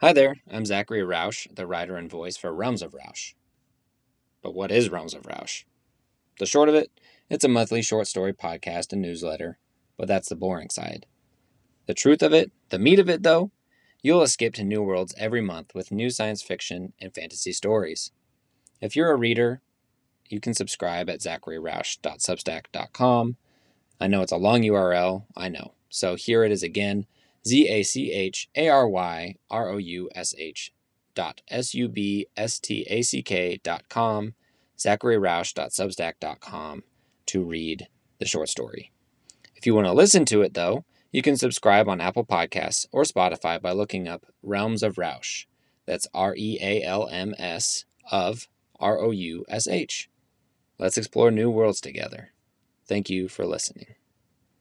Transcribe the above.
Hi there, I'm Zachary Roush, the writer and voice for Realms of Roush. But what is Realms of Roush? The short of it, it's a monthly short story podcast and newsletter, but that's the boring side. The truth of it, the meat of it though, you'll escape to new worlds every month with new science fiction and fantasy stories. If you're a reader, you can subscribe at zacharyroush.substack.com. I know it's a long URL, I know. So here it is again Z A C H A R Y R O U S H dot S U B S T A C K dot com, zacharyroush.substack.com to read the short story. If you want to listen to it, though, you can subscribe on Apple Podcasts or Spotify by looking up Realms of Roush. That's R E A L M S of R O U S H. Let's explore new worlds together. Thank you for listening.